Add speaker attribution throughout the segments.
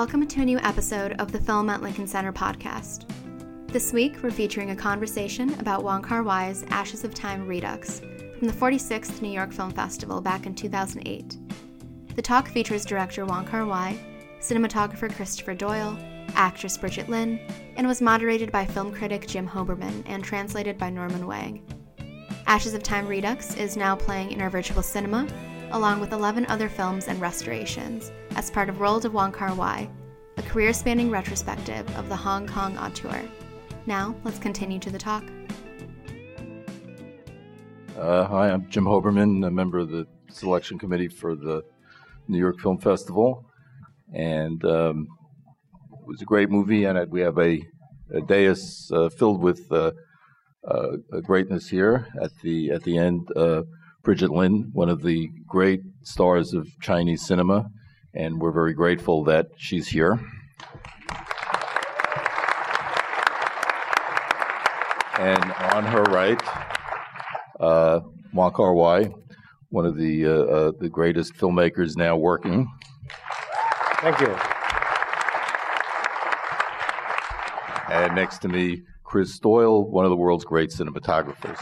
Speaker 1: Welcome to a new episode of the Film at Lincoln Center podcast. This week, we're featuring a conversation about Wong Kar Wai's Ashes of Time Redux from the 46th New York Film Festival back in 2008. The talk features director Wong Kar Wai, cinematographer Christopher Doyle, actress Bridget Lin, and was moderated by film critic Jim Hoberman and translated by Norman Wang. Ashes of Time Redux is now playing in our virtual cinema, along with 11 other films and restorations, as part of World of Wong Kar Wai, a career spanning retrospective of the Hong Kong auteur. Now, let's continue to the talk.
Speaker 2: Uh, hi, I'm Jim Hoberman, a member of the selection committee for the New York Film Festival. And um, it was a great movie, and we have a, a dais uh, filled with uh, uh greatness here at the at the end. Bridget Lin, one of the great stars of Chinese cinema, and we're very grateful that she's here. And on her right, uh, Wong Kar Wai, one of the uh, uh, the greatest filmmakers now working.
Speaker 3: Thank you.
Speaker 2: And next to me, Chris Doyle, one of the world's great cinematographers.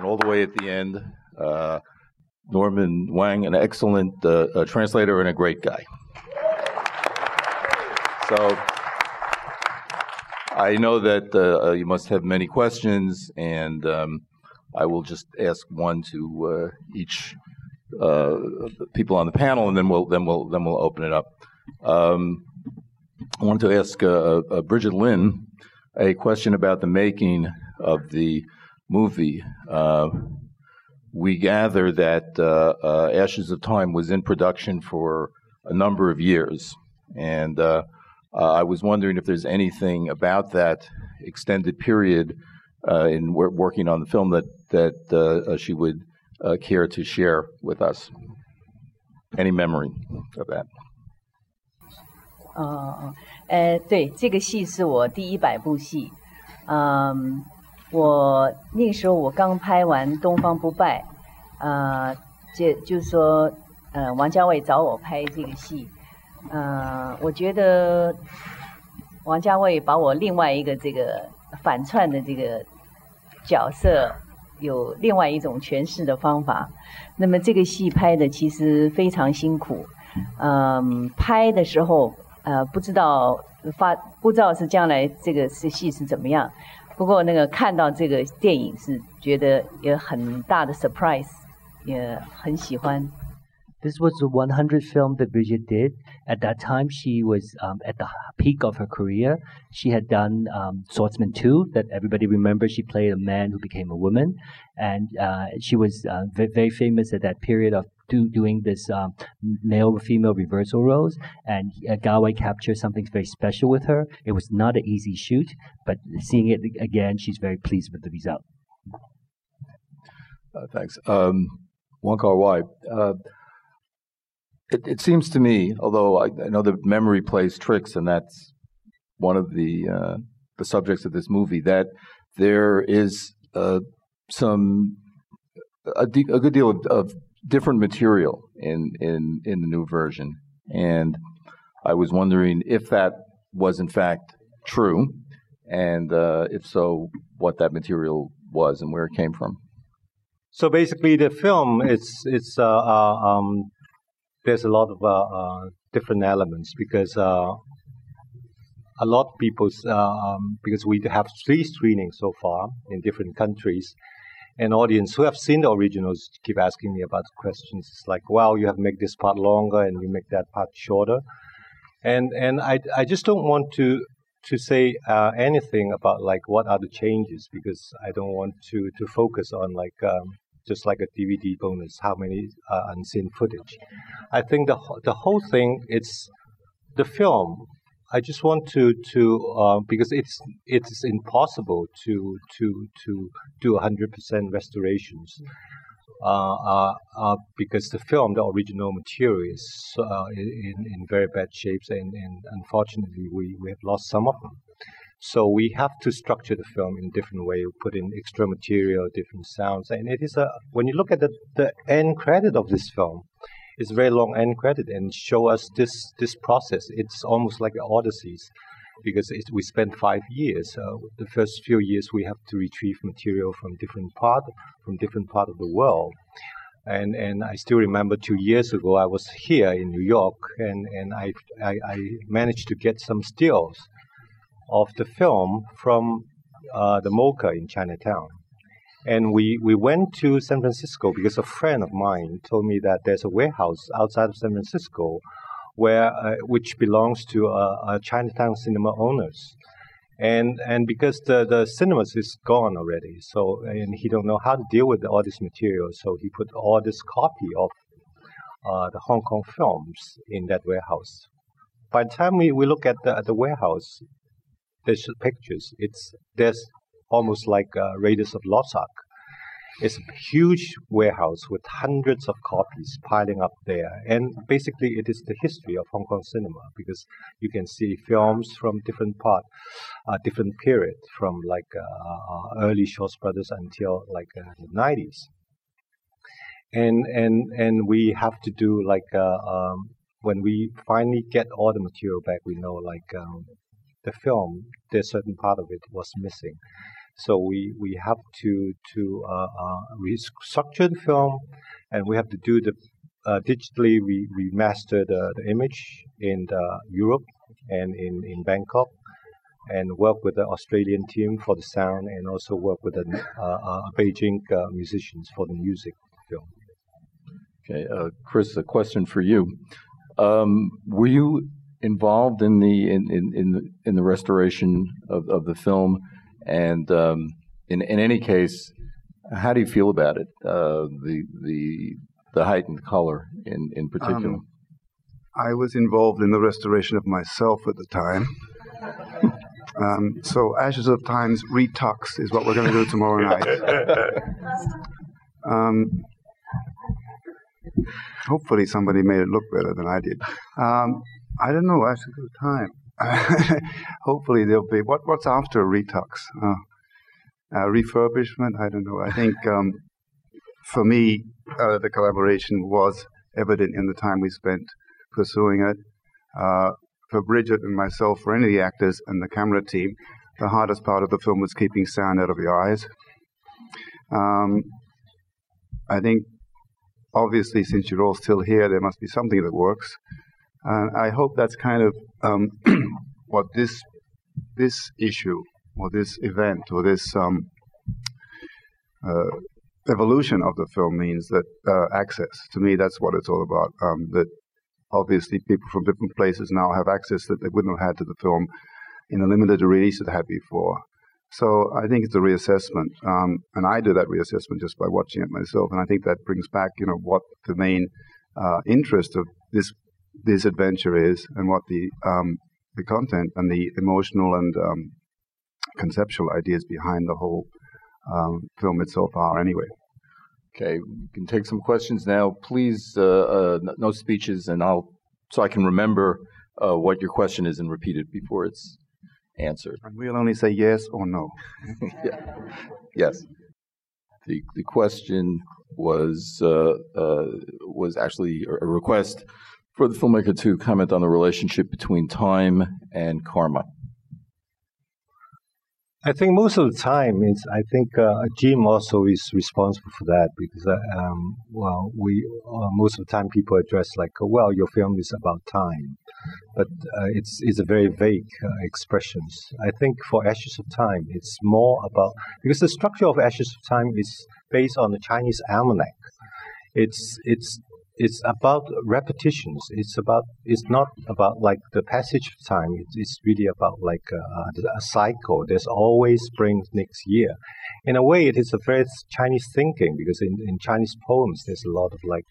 Speaker 2: And all the way at the end, uh, Norman Wang, an excellent uh, translator and a great guy. So I know that uh, uh, you must have many questions, and um, I will just ask one to uh, each uh, people on the panel, and then we'll then we'll then we'll open it up. Um, I wanted to ask uh, uh, Bridget Lin a question about the making of the movie. we gather that Ashes of Time was in production for a number of years, and uh, I was wondering if there's anything about that extended period uh, in working on the film that that uh, she would care to share with us. Any memory of that?
Speaker 4: 哦，呃，对，这个戏是我第一百部戏。嗯， 我那个时候我刚拍完《东方不败》，呃，就就说，呃，王家卫找我拍这个戏，嗯，我觉得王家卫把我另外一个这个反串的这个角色有另外一种诠释的方法。那么这个戏拍的其实非常辛苦，嗯，拍的时候呃不知道发不知道是将来这个是戏是怎么样。不过那个看到这个电影是觉得有很大的 surprise，也很喜欢。
Speaker 5: This was the 100 film that Bridget did. At that time, she was um, at the peak of her career. She had done um, Swordsman 2, that everybody remembers. She played a man who became a woman. And uh, she was uh, very, famous at that period of do, doing this um, male female reversal roles. And uh, Kar Wai captured something very special with her. It was not an easy shoot, but seeing it again, she's very pleased with the result.
Speaker 2: Uh, thanks. Um, Wong Kar. It, it seems to me, although I, I, know that memory plays tricks, and that's one of the uh, the subjects of this movie, that there is uh, some a, de- a, good deal of, of, different material in, in in the new version, and I was wondering if that was in fact true, and uh, if so, what that material was and where it came from.
Speaker 3: So basically, the film it's it's uh, uh um, there's a lot of uh, uh, different elements because uh, a lot of people, um, because we have three screenings so far in different countries, and audience who have seen the originals keep asking me about questions. It's like, wow, you have made this part longer and you make that part shorter, and and I I just don't want to to say uh, anything about like what are the changes because I don't want to to focus on like um, just like a DVD bonus, how many uh, unseen footage. I think the the whole thing it's the film. I just want to to uh, because it's it's impossible to to to do hundred percent restorations. Uh, uh, uh, because the film, the original material, is uh, in in very bad shapes, and, and unfortunately, we, we have lost some of them. So we have to structure the film in a different way, put in extra material, different sounds, and it is a. When you look at the the end credit of this film, it's very long end credit and show us this this process. It's almost like an Odysseys, because it, we spent five years. Uh, the first few years we have to retrieve material from different part from different part of the world. And and I still remember two years ago I was here in New York and and I I, I managed to get some stills of the film from uh, the MOCA in Chinatown. And we, we went to San Francisco because a friend of mine told me that there's a warehouse outside of San Francisco where uh, which belongs to uh, Chinatown cinema owners. And and because the, the cinemas is gone already, so and he don't know how to deal with all this material, so he put all this copy of uh, the Hong Kong films in that warehouse. By the time we, we look at the, at the warehouse, there's pictures. It's there's almost like a Raiders of Lost Ark. It's a huge warehouse with hundreds of copies piling up there, and basically it is the history of Hong Kong cinema because you can see films from different part, uh, different period, from like uh, uh early Shaw Brothers until like uh, the nineties. And and and we have to do like uh, um, when we finally get all the material back, we know like um, the film, there's certain part of it was missing. So we, we have to to uh, uh, restructure the film, and we have to do the uh, digitally we remaster the, the image in the Europe and in, in Bangkok, and work with the Australian team for the sound, and also work with the uh, uh, Beijing uh, musicians for the music film.
Speaker 2: Okay, Chris, a question for you. Um, were you involved in the in in in the, in the restoration of, of the film, and um, in in any case, how do you feel about it? Uh, the the the heightened color in in particular. Um,
Speaker 6: I was involved in the restoration of myself at the time. Um, so Ashes of Time's Redux is what we're going to do tomorrow night. Um, hopefully somebody made it look better than I did. I don't know. Actually, the time. Hopefully, there'll be what. What's after a Redux? Uh, uh, refurbishment? I don't know. I think um, for me, uh, the collaboration was evident in the time we spent pursuing it. Uh, for Bridget and myself, for any of the actors and the camera team, the hardest part of the film was keeping sound out of your eyes. Um, I think, obviously, since you're all still here, there must be something that works. And I hope that's kind of um, what this this issue or this event or this um, uh, evolution of the film means that uh, access. To me, that's what it's all about. Um, that obviously people from different places now have access that they wouldn't have had to the film in a limited release it had before. So I think it's a reassessment, um, and I do that reassessment just by watching it myself. And I think that brings back, you know, what the main uh, interest of this this adventure is and what the um, the content and the emotional and um, conceptual ideas behind the whole um, film itself are anyway.
Speaker 2: Okay, we can take some questions now. Please, uh, uh, no speeches, and I'll so I can remember uh, what your question is and repeat it before it's answered.
Speaker 6: And we'll only say yes or no.
Speaker 2: yeah. Yes. The the question was uh, uh, was actually a request for the filmmaker to comment on the relationship between time and karma.
Speaker 3: I think most of the time, it's, I think uh, Jim also is responsible for that because, uh, um, well, we uh, most of the time people address like, oh, well, your film is about time, but uh, it's it's a very vague uh, expressions. I think for Ashes of Time, it's more about because the structure of Ashes of Time is based on the Chinese almanac. It's it's it's about repetitions. It's about it's not about like the passage of time. It's, it's really about like a, a, cycle. There's always spring next year. In a way, it is a very Chinese thinking because in, in Chinese poems there's a lot of like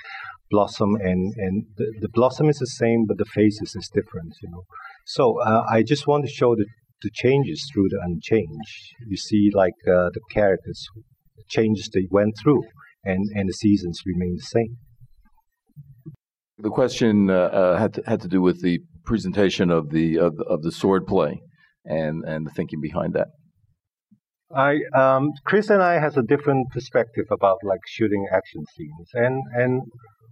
Speaker 3: blossom and and the, the blossom is the same, but the faces is different. You know. So uh, I just want to show the the changes through the unchanged. You see like uh, the characters changes they went through, and and the seasons remain the same.
Speaker 2: The question uh, uh, had to, had to do with the presentation of the of, of the sword play and and the thinking behind that.
Speaker 3: I um, Chris and I has a different perspective about like shooting action scenes, and and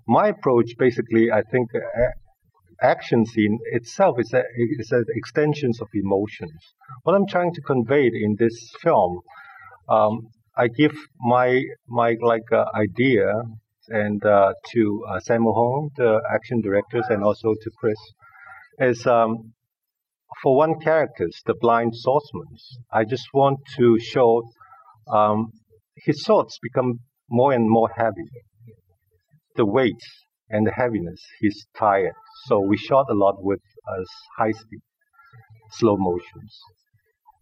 Speaker 3: my approach basically, I think, uh, action scene itself is a, is an extensions of emotions. What I'm trying to convey in this film, um, I give my my like uh, idea and uh, to uh, Sammo Hung, the action directors, and also to Chris, is um, for one characters, the blind swordsman. I just want to show um, his swords become more and more heavy. The weight and the heaviness, he's tired. So we shot a lot with uh, high speed, slow motions.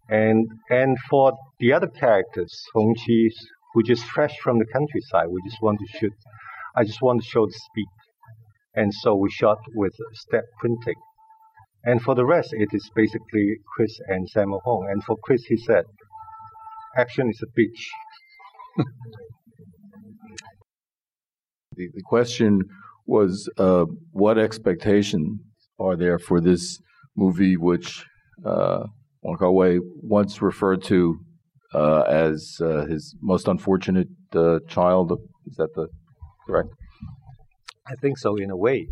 Speaker 3: And and for the other characters, Hong Chi, who just fresh from the countryside, we just want to shoot. I just want to show the speed, and so we shot with step printing. And for the rest, it is basically Chris and Sammo Hung. And for Chris, he said, action is a bitch.
Speaker 2: the, the question was, uh, what expectations are there for this movie, which uh, Wong Kar Wai once referred to as uh, his most unfortunate uh, child? Is that the correct?
Speaker 3: I think so, in a way.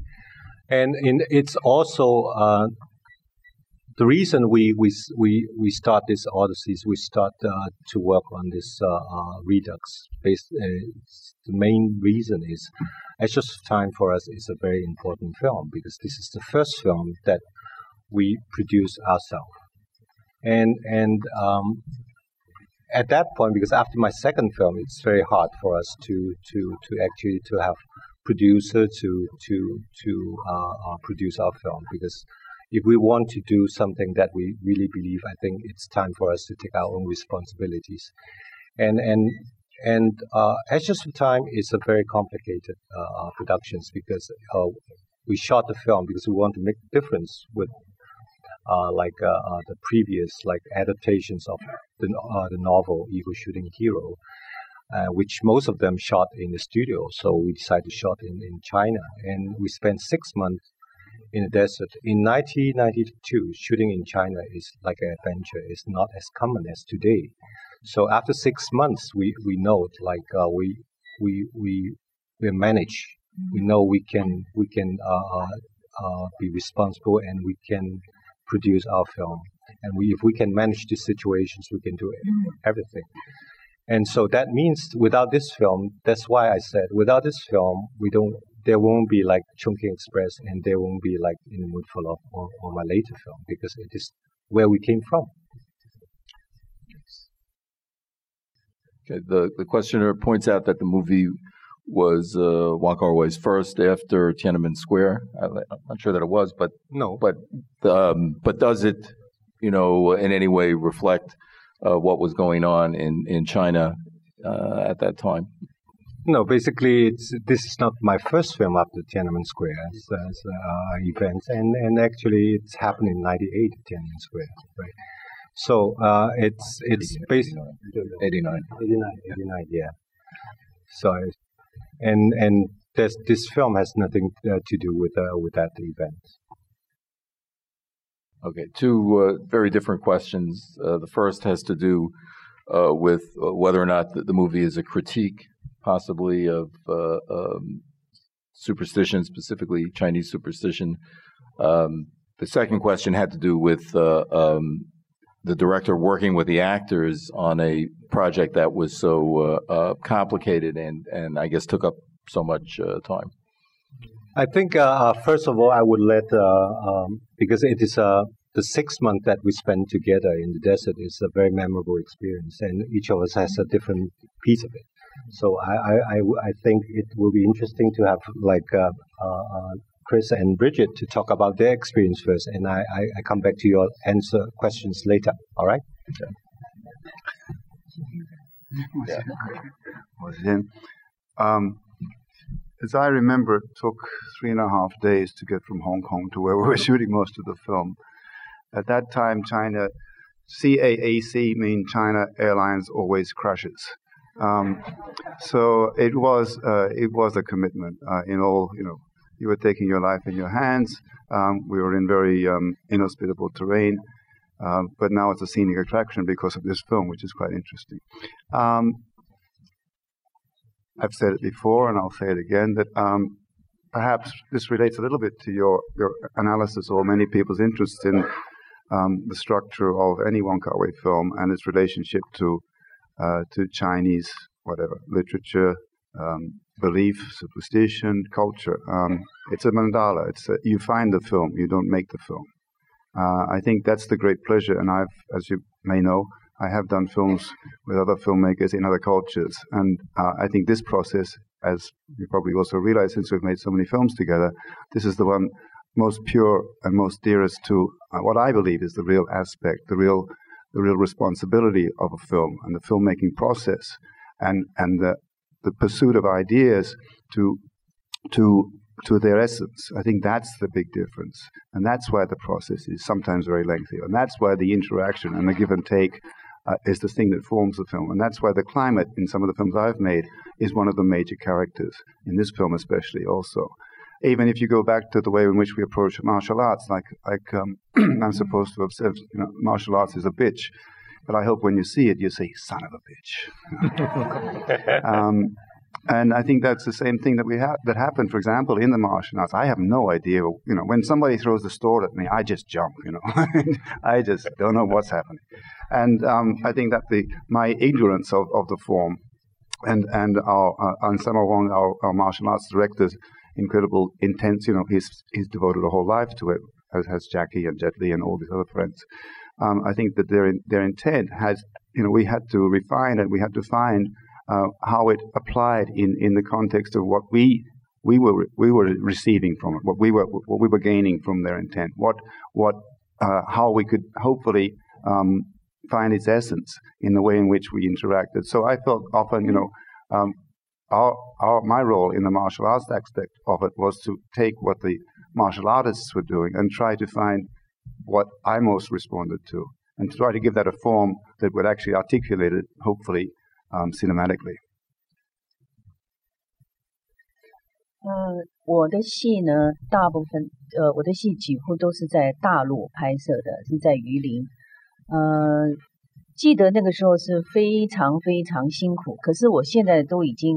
Speaker 3: And in, it's also uh, the reason we, we, we, we start this Odysseys, we start uh, to work on this uh, uh Redux. Based, uh, the main reason is Ashes of Time for us is a very important film because this is the first film that we produce ourselves. And, and um, at that point, because after my second film, it's very hard for us to, to, to actually to have producer to to to uh, uh, produce our film because if we want to do something that we really believe, I think it's time for us to take our own responsibilities. And and and uh, Ashes of Time is a very complicated uh, uh productions because uh, we shot the film because we want to make difference with uh, like uh, the previous like adaptations of the the novel Eagle Shooting Hero. Uh, which most of them shot in the studio. So we decided to shot in, in China, and we spent six months in the desert. In 1992, shooting in China is like an adventure. It's not as common as today. So after six months, we we know like uh, we we we we manage. We know we can we can uh, uh, uh be responsible and we can produce our film. And we, if we can manage these situations, we can do mm-hmm. everything. And so that means without this film, that's why I said without this film, we don't. There won't be like Chungking Express, and there won't be like In the Mood for Love or, or my later film because it is where we came from.
Speaker 2: Okay, the the questioner points out that the movie was uh, Wong Kar Wai's first after Tiananmen Square. I, am not sure that it was, but
Speaker 3: no,
Speaker 2: but um, but does it, you know, in any way reflect uh, what was going on in in China uh, at that time?
Speaker 3: No, basically, it's this is not my first film after Tiananmen Square as, uh, events, and and actually, it's happened in '98 Tiananmen Square, right? So uh, it's it's based
Speaker 2: 89.
Speaker 3: 89, 89, yeah. So, and and this this film has nothing uh, to do with uh, with that event.
Speaker 2: Okay, two uh, very different questions. Uh, the first has to do uh, with uh, whether or not the, the, movie is a critique, possibly, of um, superstition, specifically Chinese superstition. Um, the second question had to do with um, the director working with the actors on a project that was so complicated and, and I guess took up so much time.
Speaker 3: I think uh, uh, first of all, I would let uh, um, because it is the six months that we spend together in the desert is a very memorable experience, and each of us has a different piece of it. So I, I, I think it will be interesting to have like Chris and Bridget to talk about their experience first, and I, I, I come back to your answer questions later. All right?
Speaker 6: Yeah. Um, as I remember, it took three and a half days to get from Hong Kong to where we were shooting most of the film. At that time, China, CAAC means China Airlines always crashes. Um, so it was uh, it was a commitment uh, in all you know. You were taking your life in your hands. Um, we were in very um, inhospitable terrain. Um, but now it's a scenic attraction because of this film, which is quite interesting. Um, I've said it before, and I'll say it again that um, perhaps this relates a little bit to your, your analysis or many people's interest in um, the structure of any Wong Kar Wai film and its relationship to uh, to Chinese whatever literature, um, belief, superstition, culture. Um, it's a mandala. It's a, you find the film, you don't make the film. Uh, I think that's the great pleasure, and I've, as you may know, I have done films with other filmmakers in other cultures, and uh, I think this process, as you probably also realize since we've made so many films together, this is the one most pure and most dearest to uh, what I believe is the real aspect, the real, the real responsibility of a film and the filmmaking process, and and the the pursuit of ideas to to to their essence. I think that's the big difference, and that's why the process is sometimes very lengthy, and that's why the interaction and the give and take uh, is the thing that forms the film, and that's why the climate in some of the films I've made is one of the major characters in this film, especially also. Even if you go back to the way in which we approach martial arts, like like um, I'm supposed to have said, you know, martial arts is a bitch, but I hope when you see it, you say, "Son of a bitch." um, and I think that's the same thing that we have that happened, for example, in the martial arts. I have no idea, you know, when somebody throws the sword at me, I just jump, you know, I just don't know what's happening. And um, I think that the my ignorance of, of the form, and and our uh, and some of our, our martial arts directors, incredible intense, you know, he's he's devoted a whole life to it, as has Jackie and Jet Li and all these other friends. Um, I think that their their intent has, you know, we had to refine it. we had to find uh, how it applied in, in the context of what we we were we were receiving from it, what we were what we were gaining from their intent, what what uh, how we could hopefully um, find its essence in the way in which we interacted. So I felt often, you know, um, our, our my role in the martial arts aspect of it was to take what the martial artists were doing and try to find what I most responded to, and try to give that a form that would actually articulate it, hopefully, um, cinematically.
Speaker 4: 嗯，我的戏呢，大部分呃，我的戏几乎都是在大陆拍摄的，是在榆林。呃，记得那个时候是非常非常辛苦，可是我现在都已经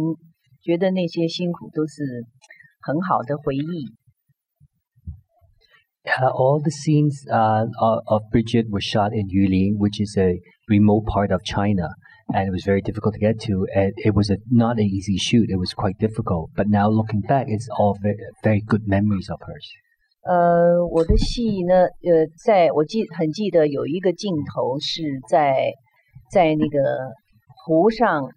Speaker 4: 觉得那些辛苦都是很好的回忆。
Speaker 5: Uh, all the scenes uh, of, of Bridget were shot in Yulin, which is a remote part of China and it was very difficult to get to. And it was a, not an easy shoot. It was quite difficult. But now looking back, it's all very, very good memories of hers.
Speaker 4: 呃，我的戏呢，呃，在我记很记得有一个镜头是在在那个湖上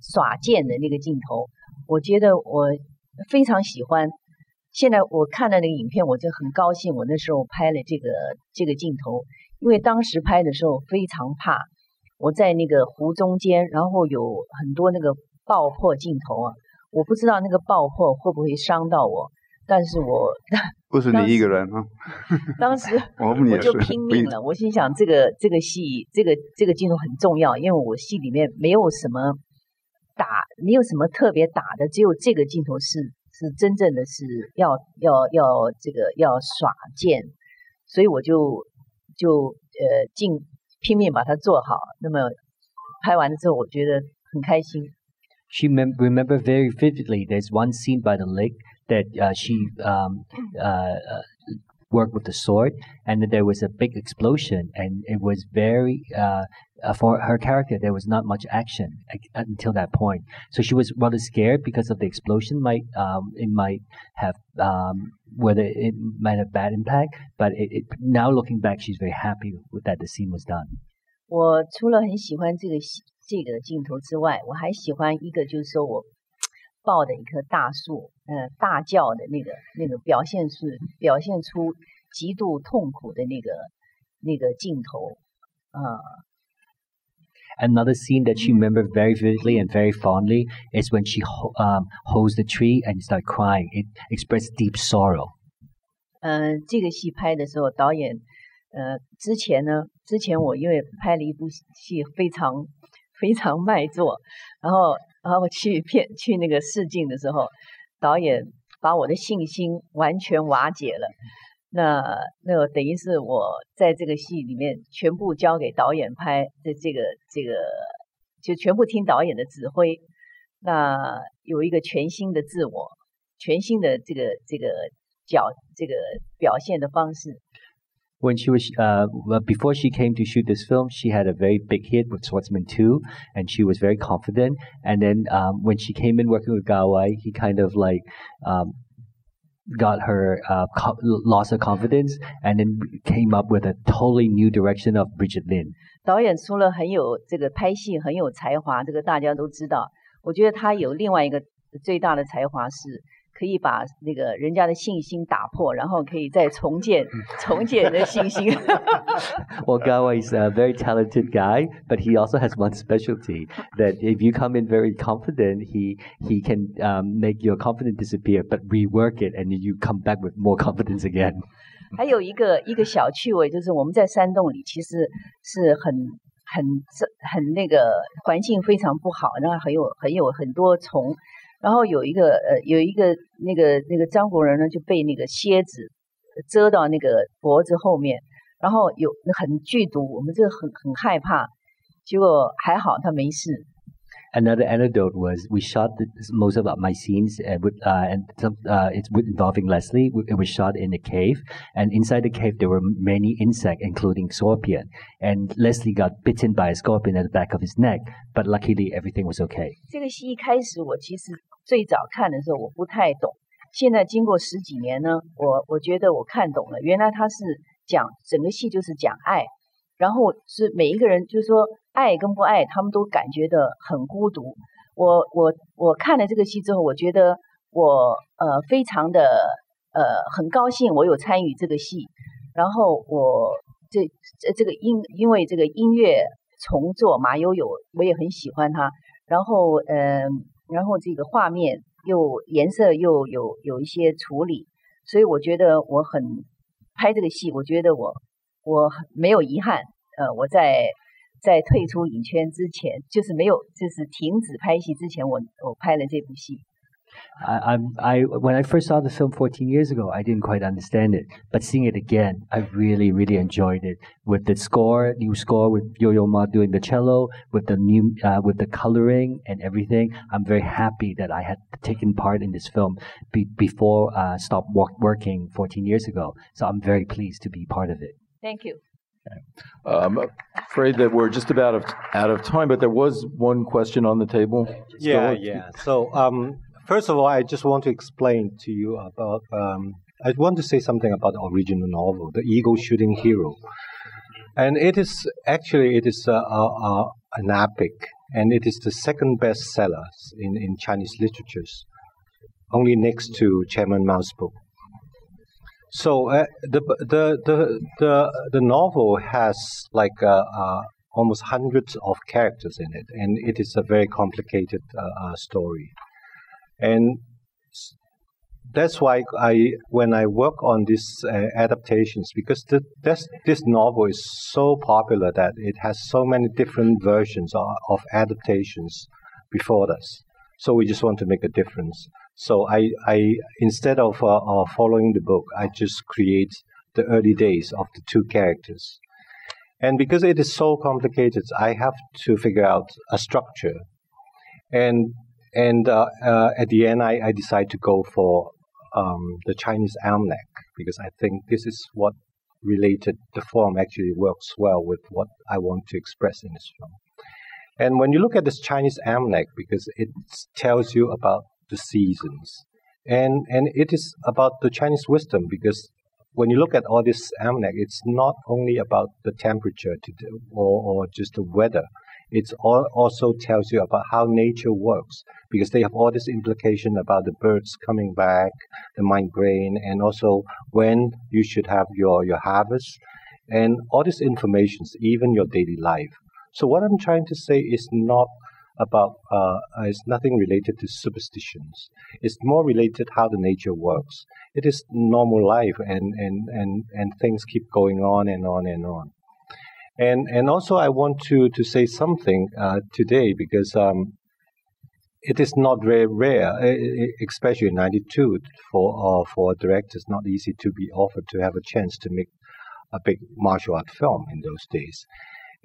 Speaker 4: 耍剑的那个镜头，我觉得我非常喜欢。 现在我看了那个影片，我就很高兴。我那时候拍了这个这个镜头，因为当时拍的时候非常怕。我在那个湖中间，然后有很多那个爆破镜头啊，我不知道那个爆破会不会伤到我，但是我
Speaker 6: 不是你一个人啊，
Speaker 4: 当时 我就拼命了，我心想这个这个戏，这个这个镜头很重要，因为我戏里面没有什么打，没有什么特别打的，只有这个镜头是是真正的是要要要这个要耍剑，所以我就就呃尽。拼命把它做好。那么拍完了之后，我觉得很开心。
Speaker 5: She mem- remember very vividly. There's one scene by the lake that uh, she um, uh, uh, worked with the sword, and then there was a big explosion, and it was very uh, uh, for her character. There was not much action until that point, so she was rather scared because of the explosion. Might um, it might have um, whether it might have bad impact, but it, it, now looking back, she's very happy with that the scene was done.
Speaker 4: 我除了很喜欢这个这个镜头之外，我还喜欢一个，就是说我 抱的一棵大树，呃，大叫的那个那个表现是表现出极度痛苦的那个那个镜头，啊、呃。
Speaker 5: Another scene that she remembered very vividly and very fondly is when she um, holds the tree and started crying. It expressed deep sorrow.
Speaker 4: 嗯、呃，这个戏拍的时候，导演呃之前呢，之前我因为拍了一部戏非常非常卖座，然后然后去片去那个试镜的时候，导演把我的信心完全瓦解了。那那等于是我在这个戏里面全部交给导演拍的这个这个，就全部听导演的指挥。那有一个全新的自我，全新的这个这个角这个表现的方式。
Speaker 5: when she was uh, before she came to shoot this film, she had a very big hit with Swordsman Two, and she was very confident. And then um, when she came in working with Kar Wai, he kind of like um, got her uh, co- confidence, and then came up with a totally new direction of Bridget Lin.
Speaker 4: 导演除了很有这个拍戏很有才华，这个大家都知道。我觉得他有另外一个最大的才华是。可以把那个人家的信心打破，然后可以再重建、重建人的信心。
Speaker 5: well, Gawa is a very talented guy, but he also has one specialty that if you come in very confident, he he can um, make your confidence disappear, but rework it, and you come back with more confidence again.
Speaker 4: 还有一个一个小趣味，就是我们在山洞里其实是很很很那个环境非常不好，然后很有很有很多虫。然后有一个呃，有一个那个那个张国人呢，就被那个蝎子蛰到那个脖子后面，然后有很剧毒，我们这很很害怕，结果还好他没事。
Speaker 5: Another anecdote was we shot the, most of my scenes uh, with, uh, and some, uh, it's with involving Leslie. It was shot in a cave, and inside the cave there were many insects, including scorpion. And Leslie got bitten by a scorpion at the back of his neck, but luckily everything was okay.
Speaker 4: 这个戏一开始我其实最早看的时候我不太懂，现在经过十几年呢，我我觉得我看懂了。原来他是讲整个戏就是讲爱， 然后是每一个人就是说。爱跟不爱，他们都感觉的很孤独。我我我看了这个戏之后，我觉得我呃非常的呃很高兴，我有参与这个戏。然后我这这这个音，因为这个音乐重做马友友，我也很喜欢他。然后嗯，然后这个画面又颜色又有有一些处理，所以我觉得我很拍这个戏，我觉得我我没有遗憾。呃，我在。在退出影圈之前，就是没有，就是停止拍戏之前，我我拍了这部戏。
Speaker 5: I, I'm I when I first saw the film 14 years ago, I didn't quite understand it, but seeing it again, I really really enjoyed it. With the score, new score with Yo-Yo Ma doing the cello, with the new uh, with the coloring and everything, I'm very happy that I had taken part in this film be, before uh, stopped work, working 14 years ago. So I'm very pleased to be part of it.
Speaker 4: Thank you.
Speaker 2: I'm afraid that we're just about of, out of time, but there was one question on the table.
Speaker 3: Yeah, yeah. So, um, first of all, I just want to explain to you about. Um, I want to say something about the original novel, The Eagle Shooting Hero, and it is actually it is a, a, a, an epic, and it is the second bestseller in in Chinese literatures, only next to Chairman Mao's book. So uh, the, the the the the novel has like uh, uh, almost hundreds of characters in it, and it is a very complicated uh, uh, story, and that's why I when I work on these uh, adaptations because the, this this novel is so popular that it has so many different versions of, of adaptations before us. So we just want to make a difference. So I, I instead of uh, uh, following the book, I just create the early days of the two characters. And because it is so complicated, I have to figure out a structure. And and uh, uh, at the end, I, I decide to go for um, the Chinese almanac because I think this is what related the form actually works well with what I want to express in this film. And when you look at this Chinese almanac, because it tells you about the seasons. And, and it is about the Chinese wisdom because when you look at all this almanac, it's not only about the temperature do, or, or just the weather. It also tells you about how nature works because they have all this implication about the birds coming back, the migraine, and also when you should have your, your harvest, and all these informations, even your daily life. So what I'm trying to say is not about uh, it's nothing related to superstitions. It's more related how the nature works. It is normal life, and and and and things keep going on and on and on. And and also I want to to say something uh, today because um, it is not very rare, especially in '92, for uh, for directors, not easy to be offered to have a chance to make a big martial art film in those days,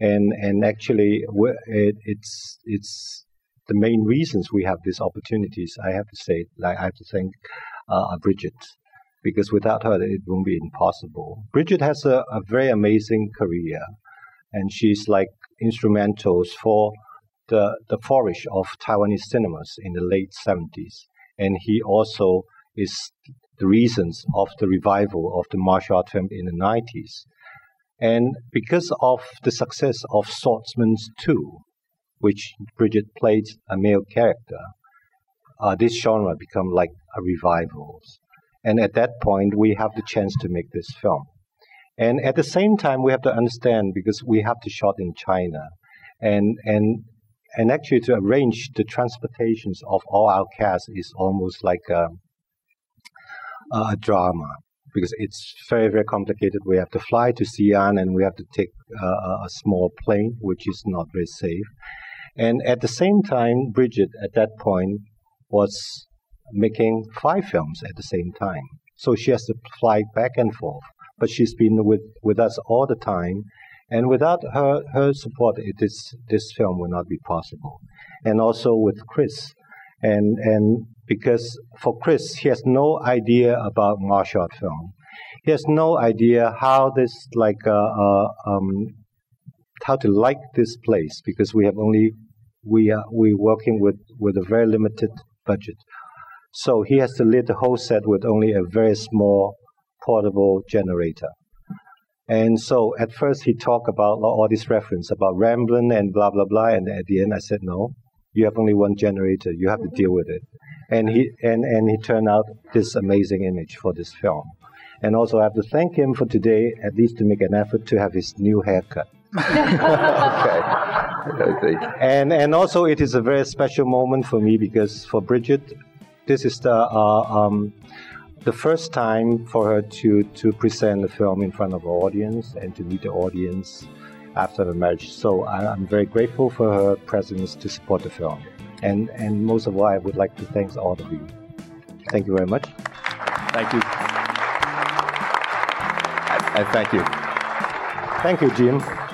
Speaker 3: and and actually, it, it's it's the main reasons we have these opportunities. I have to say, like I have to thank uh, Bridget because without her it won't be impossible. Bridget has a, a very amazing career, and she's like instrumental for the the flourish of Taiwanese cinemas in the late 70s, and he also is the reasons of the revival of the martial art film in the 90s. And because of the success of Swordsman 2, which Bridget played a male character, uh, this genre become like a revival. And at that point, we have the chance to make this film. And at the same time, we have to understand because we have to shot in China, and and and actually to arrange the transportations of all our cast is almost like a, a drama because it's very very complicated. We have to fly to Xi'an and we have to take a small plane, which is not very safe. And at the same time, Bridget at that point was making five films at the same time. So she has to fly back and forth. But she's been with, with us all the time. And without her, her support, it is, this film would not be possible. And also with Chris. And, and because for Chris, he has no idea about martial art film. He has no idea how this, like, uh, uh, um, how to like this place because we have only, we are, we're working with, with a very limited budget. So he has to lead the whole set with only a very small portable generator. And so at first he talked about all this reference about Rembrandt and blah blah blah, and at the end I said no, you have only one generator, you have to deal with it. And he and, and he turned out this amazing image for this film. And also I have to thank him for today, at least to make an effort to have his new haircut. okay. And and also it is a very special moment for me because for Bridget, this is the uh, um, the first time for her to to present the film in front of an audience and to meet the audience after the marriage. So I, am very grateful for her presence to support the film, and and most of all, I would like to thank all of you. Thank you very much.
Speaker 2: Thank you. I, I thank you.
Speaker 3: Thank you, Jim.